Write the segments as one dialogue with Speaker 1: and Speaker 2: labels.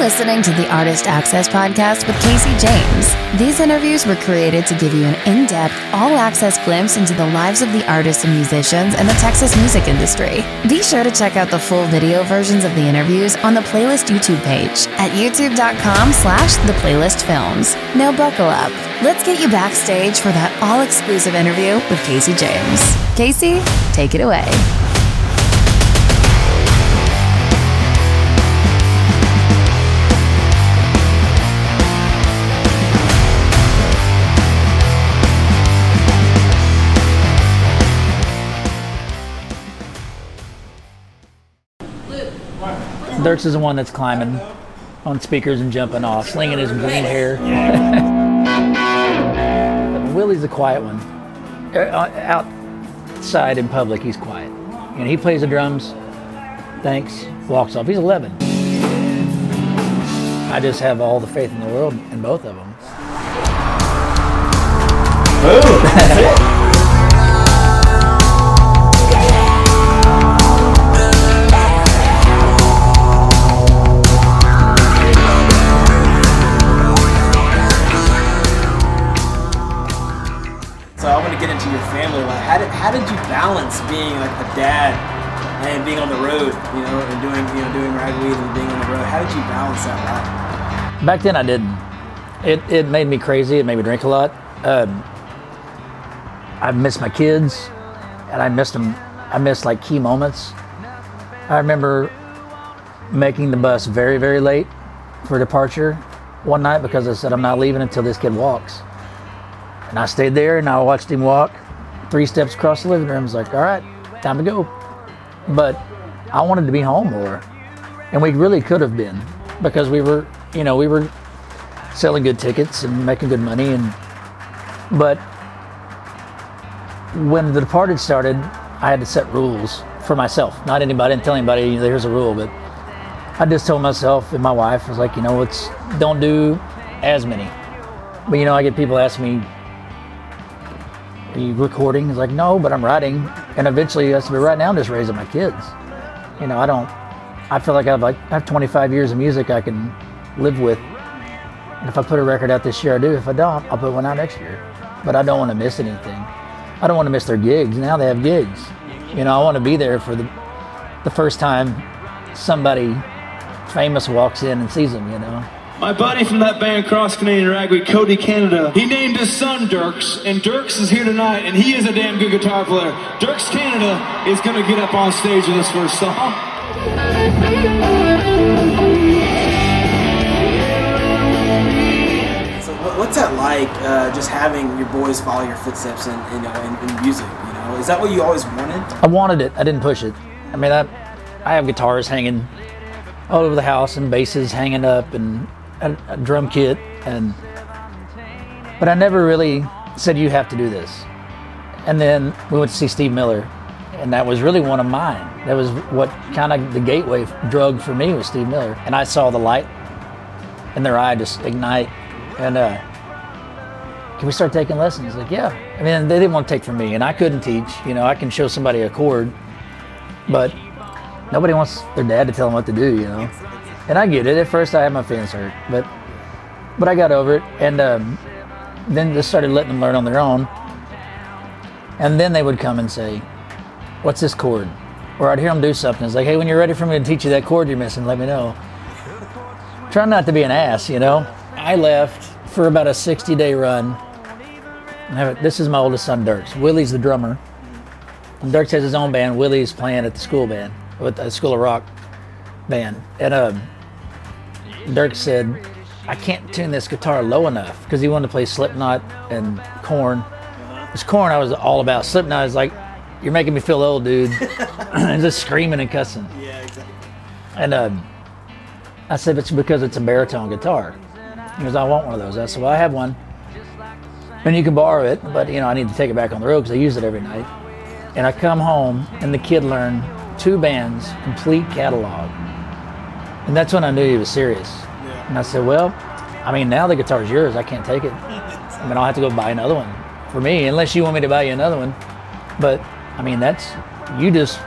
Speaker 1: listening to the Artist Access Podcast with Kasey James. These interviews were created to give you an in depth, all access glimpse into the lives of the artists and musicians in the Texas music industry. Be sure to check out the full video versions of the interviews on the playlist YouTube page at youtube.com slash the playlist films. Now buckle up. Let's get you backstage for that all exclusive interview with Kasey James. Kasey, take it away.
Speaker 2: Dierks is the one that's climbing on speakers and jumping off, slinging his green hair. Willie's the quiet one. Uh, Outside in public, he's quiet. And he plays the drums, thanks, walks off. He's 11. I just have all the faith in the world in both of them.
Speaker 3: So How did, how did you balance being like a dad and being on the road, you know, and doing you know doing ragweed and being on the road? How did you balance that life?
Speaker 2: Back then, I didn't. It, it made me crazy. It made me drink a lot. Um, I missed my kids, and I missed them. I missed like key moments. I remember making the bus very, very late for departure one night because I said I'm not leaving until this kid walks. And I stayed there and I watched him walk three steps across the living room. I was like, all right, time to go. But I wanted to be home more. And we really could have been because we were, you know, we were selling good tickets and making good money and but when the departed started i had to set rules for myself not anybody I didn't tell anybody here's a rule but i just told myself and my wife I was like you know it's don't do as many but you know i get people asking me you recording it's like no but i'm writing and eventually said but right now i'm just raising my kids you know i don't i feel like i have like i have 25 years of music i can live with and if I put a record out this year, I do. If I don't, I'll put one out next year. But I don't want to miss anything. I don't want to miss their gigs. Now they have gigs. You know, I want to be there for the the first time somebody famous walks in and sees them. You know.
Speaker 4: My buddy from that band Cross Canadian Ragweed, Cody Canada, he named his son Dierks, and Dierks is here tonight, and he is a damn good guitar player. Dierks Canada is gonna get up on stage with us first song.
Speaker 3: So what's that like? Uh, just having your boys follow your footsteps in you know in, in music. You know, is that what you always wanted?
Speaker 2: I wanted it. I didn't push it. I mean, I, I have guitars hanging all over the house and basses hanging up and a, a drum kit and, but I never really said you have to do this. And then we went to see Steve Miller, and that was really one of mine. That was what kind of the gateway drug for me was Steve Miller, and I saw the light in their eye just ignite, and uh, can we start taking lessons? Like, yeah. I mean, they didn't want to take from me, and I couldn't teach. You know, I can show somebody a chord, but nobody wants their dad to tell them what to do. You know, and I get it. At first, I had my feelings hurt, but but I got over it, and um, then just started letting them learn on their own. And then they would come and say, "What's this chord?" Or I'd hear them do something. It's like, "Hey, when you're ready for me to teach you that chord you're missing, let me know." Try not to be an ass, you know. I left for about a 60 day run. This is my oldest son, Dierks. Willie's the drummer. And Dirks has his own band. Willie's playing at the school band, with the School of Rock band. And um, Dirk said, I can't tune this guitar low enough because he wanted to play Slipknot and Korn. It's Korn I was all about. Slipknot is like, you're making me feel old, dude. and just screaming and cussing.
Speaker 3: Yeah, exactly.
Speaker 2: And um, I said, it's because it's a baritone guitar. He goes, I want one of those. I said, well, I have one. And you can borrow it, but you know, I need to take it back on the road because I use it every night. And I come home and the kid learned two bands, complete catalog. And that's when I knew he was serious. And I said, well, I mean, now the guitar's yours. I can't take it. I mean, I'll have to go buy another one for me, unless you want me to buy you another one. But I mean, that's you just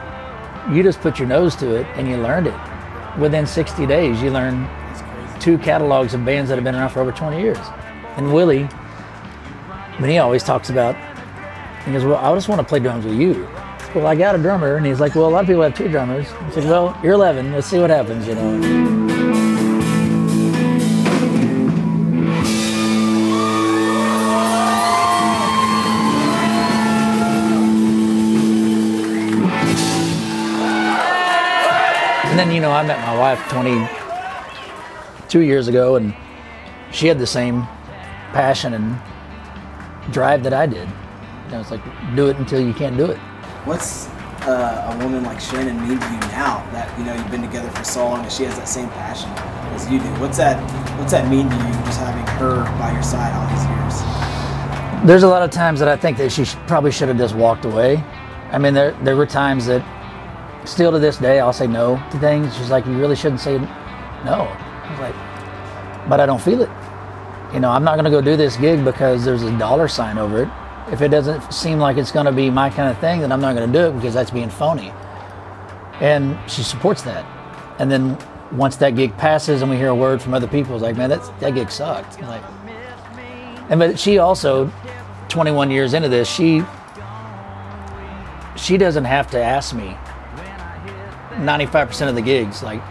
Speaker 2: you just put your nose to it and you learned it. Within 60 days, you learn two catalogs of bands that have been around for over 20 years. And Willie, I mean, he always talks about, he goes, Well, I just want to play drums with you. Well, I got a drummer. And he's like, Well, a lot of people have two drummers. I said, Well, you're 11. Let's see what happens, you know. And then, you know, I met my wife 22 years ago, and she had the same passion and drive that I did. You know, it's like, do it until you can't do it.
Speaker 3: What's uh, a woman like Shannon mean to you now that you know you've been together for so long and she has that same passion as you do? What's that? What's that mean to you? Just having her by your side all these years.
Speaker 2: There's a lot of times that I think that she sh- probably should have just walked away. I mean, there there were times that, still to this day, I'll say no to things. She's like, you really shouldn't say no. I was like, but I don't feel it. You know, I'm not going to go do this gig because there's a dollar sign over it. If it doesn't seem like it's going to be my kind of thing, then I'm not going to do it because that's being phony. And she supports that. And then once that gig passes and we hear a word from other people, it's like, man, that's, that gig sucked. I'm like, and but she also, 21 years into this, she she doesn't have to ask me 95% of the gigs like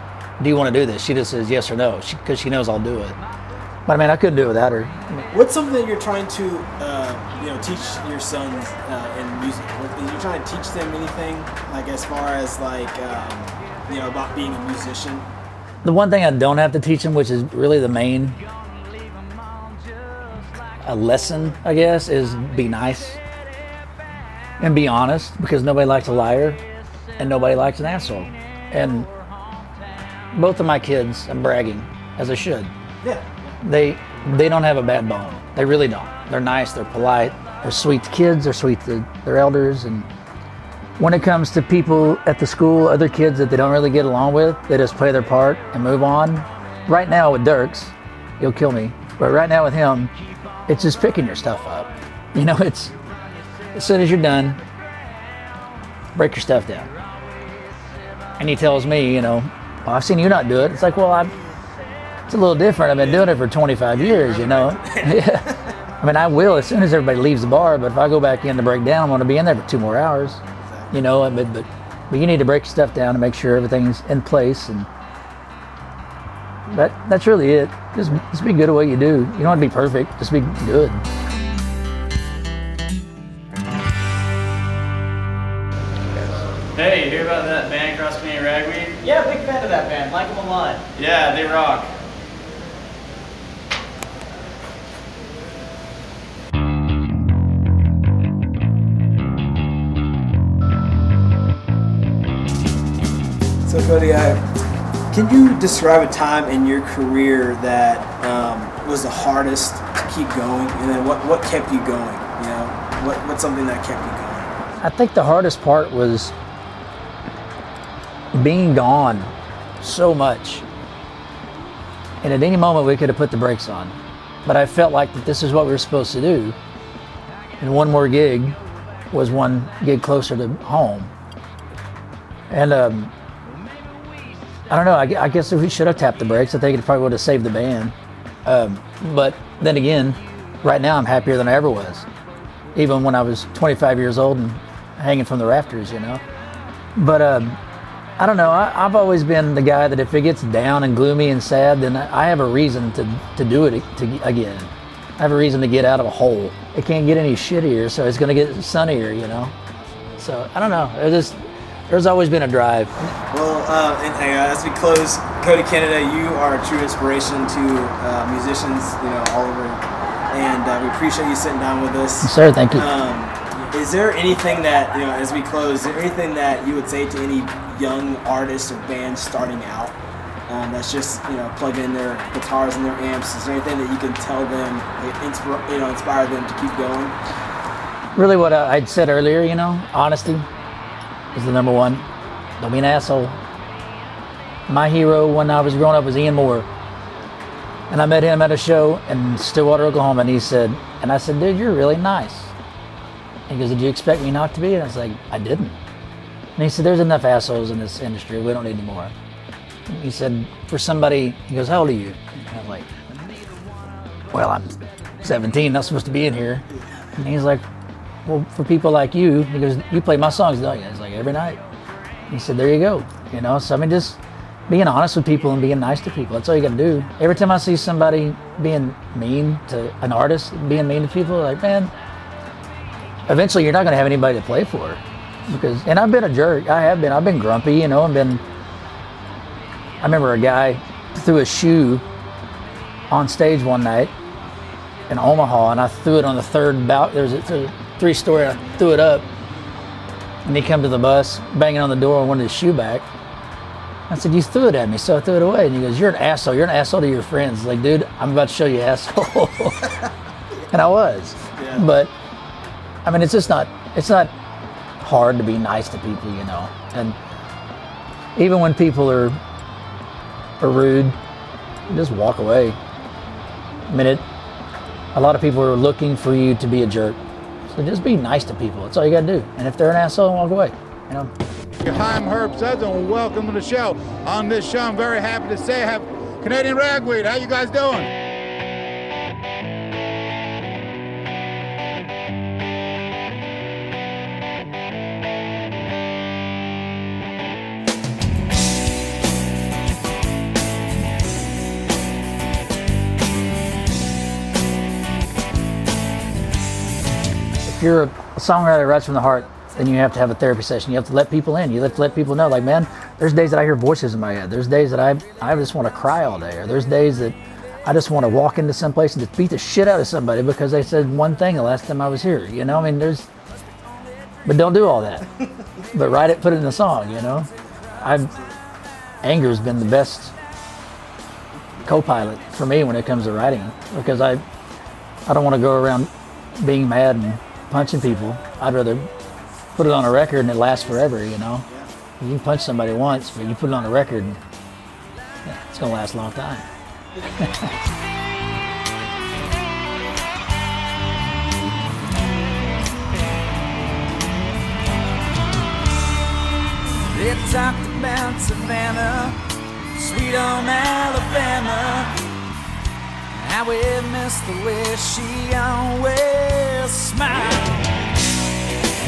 Speaker 2: do you want to do this she just says yes or no because she, knows i'll do it but i mean i couldn't do it without her I mean,
Speaker 3: What's something that you're trying to, uh, you know, teach your sons uh, in music? What, are you trying to teach them anything, like as far as like, um, you know, about being a musician?
Speaker 2: the one thing i don't have to teach them which is really the main a lesson i guess is be nice and be honest because nobody likes a liar and nobody likes an asshole and both of my kids i'm bragging as i should
Speaker 3: Yeah.
Speaker 2: They they don't have a bad bone. They really don't. They're nice. They're polite. They're sweet to kids. They're sweet to their elders. And when it comes to people at the school, other kids that they don't really get along with, they just play their part and move on. Right now with Dierks, he'll kill me. But right now with him, it's just picking your stuff up. You know, it's as soon as you're done, break your stuff down. And he tells me, you know, well, I've seen you not do it. It's like, well, I'm it's a little different. I've been doing it for 25 years, you know. yeah. I mean, I will as soon as everybody leaves the bar, but if I go back in to break down, I'm going to be in there for two more hours, you know. But, but, but you need to break stuff down and make sure everything's in place. And that, that's really it. Just, just be good at what you do. You don't have to be perfect, just be good.
Speaker 5: Hey, you hear about that band Cross Canadian Ragweed?
Speaker 6: Yeah, big fan of that band. Like them a lot.
Speaker 5: Yeah, they rock.
Speaker 3: Cody, I, can you describe a time in your career that um, was the hardest to keep going, and then what, what kept you going? You know, what what's something that kept you going?
Speaker 2: I think the hardest part was being gone so much. And at any moment we could have put the brakes on. But I felt like that this is what we were supposed to do. And one more gig was one gig closer to home. And um, I don't know, I, I guess if we should have tapped the brakes. I think it probably would have saved the band. Um, but then again, right now I'm happier than I ever was. Even when I was 25 years old and hanging from the rafters, you know. But um, I don't know. I, I've always been the guy that if it gets down and gloomy and sad, then I I have a reason to, to do it to, again. I have a reason to get out of a hole. It can't get any shittier, so it's going to get sunnier, you know. So I don't know. It just there's always been a drive.
Speaker 3: Well, uh, and, uh, as we close, Cody Canada, you are a true inspiration to uh, musicians, you know, all over, and uh, we appreciate you sitting down with us.
Speaker 2: Sir, thank you.
Speaker 3: Um, is there anything that you know, as we close, is there anything that you would say to any young artists or bands starting out um, that's just you know plugging in their guitars and their amps? Is there anything that you can tell them, inspire, you know, inspire them to keep going?
Speaker 2: really what I'd said earlier, you know, honesty is the number one. Don't be an asshole. My hero when I was growing up was Ian Moore. And I met him at a show in Stillwater, Oklahoma, and he said, and I said, dude, you're really nice. He goes, did you expect me not to be? And I was like, I didn't. And he said, there's enough assholes in this industry. We don't need any more. He said, for somebody, he goes, how old are you? And I'm like, well, I'm 17, not supposed to be in here. And he's like, well, for people like you, he goes, you play my songs, don't you? It's like every night. He said, there you go. You know, so I mean, just being honest with people and being nice to people. That's all you got to do. Every time I see somebody being mean to an artist, being mean to people, like, man, eventually you're not going to have anybody to play for. Because, and I've been a jerk. I have been. I've been grumpy, you know, I've been. I remember a guy threw a shoe on stage one night in Omaha, and I threw it on the third bout. There's a, a three story. I threw it up, and he come to the bus, banging on the door, and wanted his shoe back. I said, "You threw it at me, so I threw it away." And he goes, "You're an asshole. You're an asshole to your friends." Like, dude, I'm about to show you asshole, and I was.
Speaker 3: Yeah.
Speaker 2: But I mean, it's just not. It's not hard to be nice to people, you know. And even when people are are rude, just walk away. I mean, it. A lot of people are looking for you to be a jerk, so just be nice to people. That's all you got to do. And if they're an asshole, walk away. You know.
Speaker 7: Hi, I'm Herb and welcome to the show. On this show, I'm very happy to say I have Canadian Ragweed. How you guys doing?
Speaker 2: You're a songwriter that writes from the heart, then you have to have a therapy session. You have to let people in. You have to let people know, like, man, there's days that I hear voices in my head. There's days that I I just want to cry all day, or there's days that I just want to walk into some place and just beat the shit out of somebody because they said one thing the last time I was here. You know, I mean, there's, but don't do all that. but write it, put it in the song. You know, I've anger's been the best co-pilot for me when it comes to writing because I I don't want to go around being mad and punching people. I'd rather put it on a record and it lasts forever, you know. You can punch somebody once, but you put it on a record, and, it's gonna last a long time.
Speaker 8: They talked about Savannah, sweet home Alabama. How we miss the way she always smiled.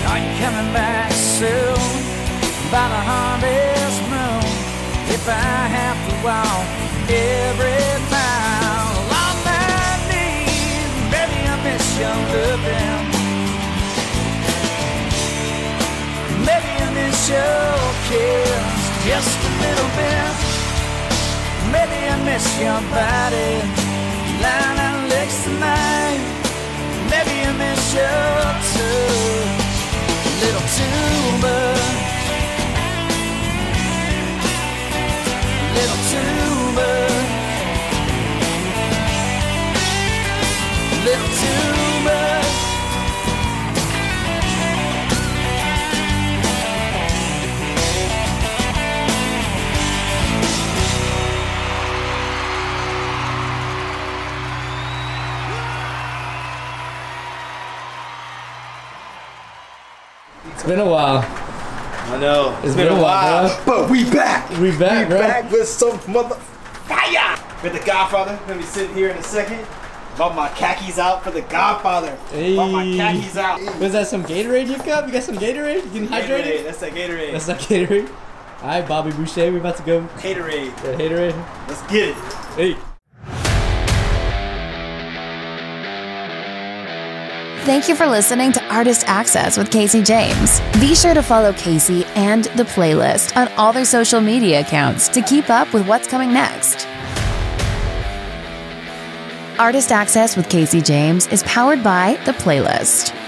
Speaker 8: Are you coming back soon? By the harvest moon. If I have to walk every mile on my knees, baby, I miss your loving. Maybe I miss your kiss just a little bit. Maybe I miss your body lying on licks tonight. Touch, little too much,
Speaker 9: It's been a while.
Speaker 3: I know.
Speaker 9: It's been a while,
Speaker 3: but we back.
Speaker 9: We back, bro.
Speaker 3: back with some mother fire. With the Godfather. Gonna be sitting here in a second. Bought my khakis out for the Godfather. Hey. Bought my khakis out.
Speaker 9: Was that some Gatorade you got? You got some Gatorade? You getting
Speaker 3: Gatorade.
Speaker 9: hydrated?
Speaker 3: That's that Gatorade.
Speaker 9: That's not Gatorade. Alright, Bobby Boucher, we about to go.
Speaker 3: Haterade.
Speaker 9: That Haterade.
Speaker 3: Let's get it.
Speaker 9: Hey.
Speaker 1: Thank you for listening to Artist Access with Kasey James. Be sure to follow Kasey and the playlist on all their social media accounts to keep up with what's coming next. Artist Access with Kasey James is powered by The Playlist.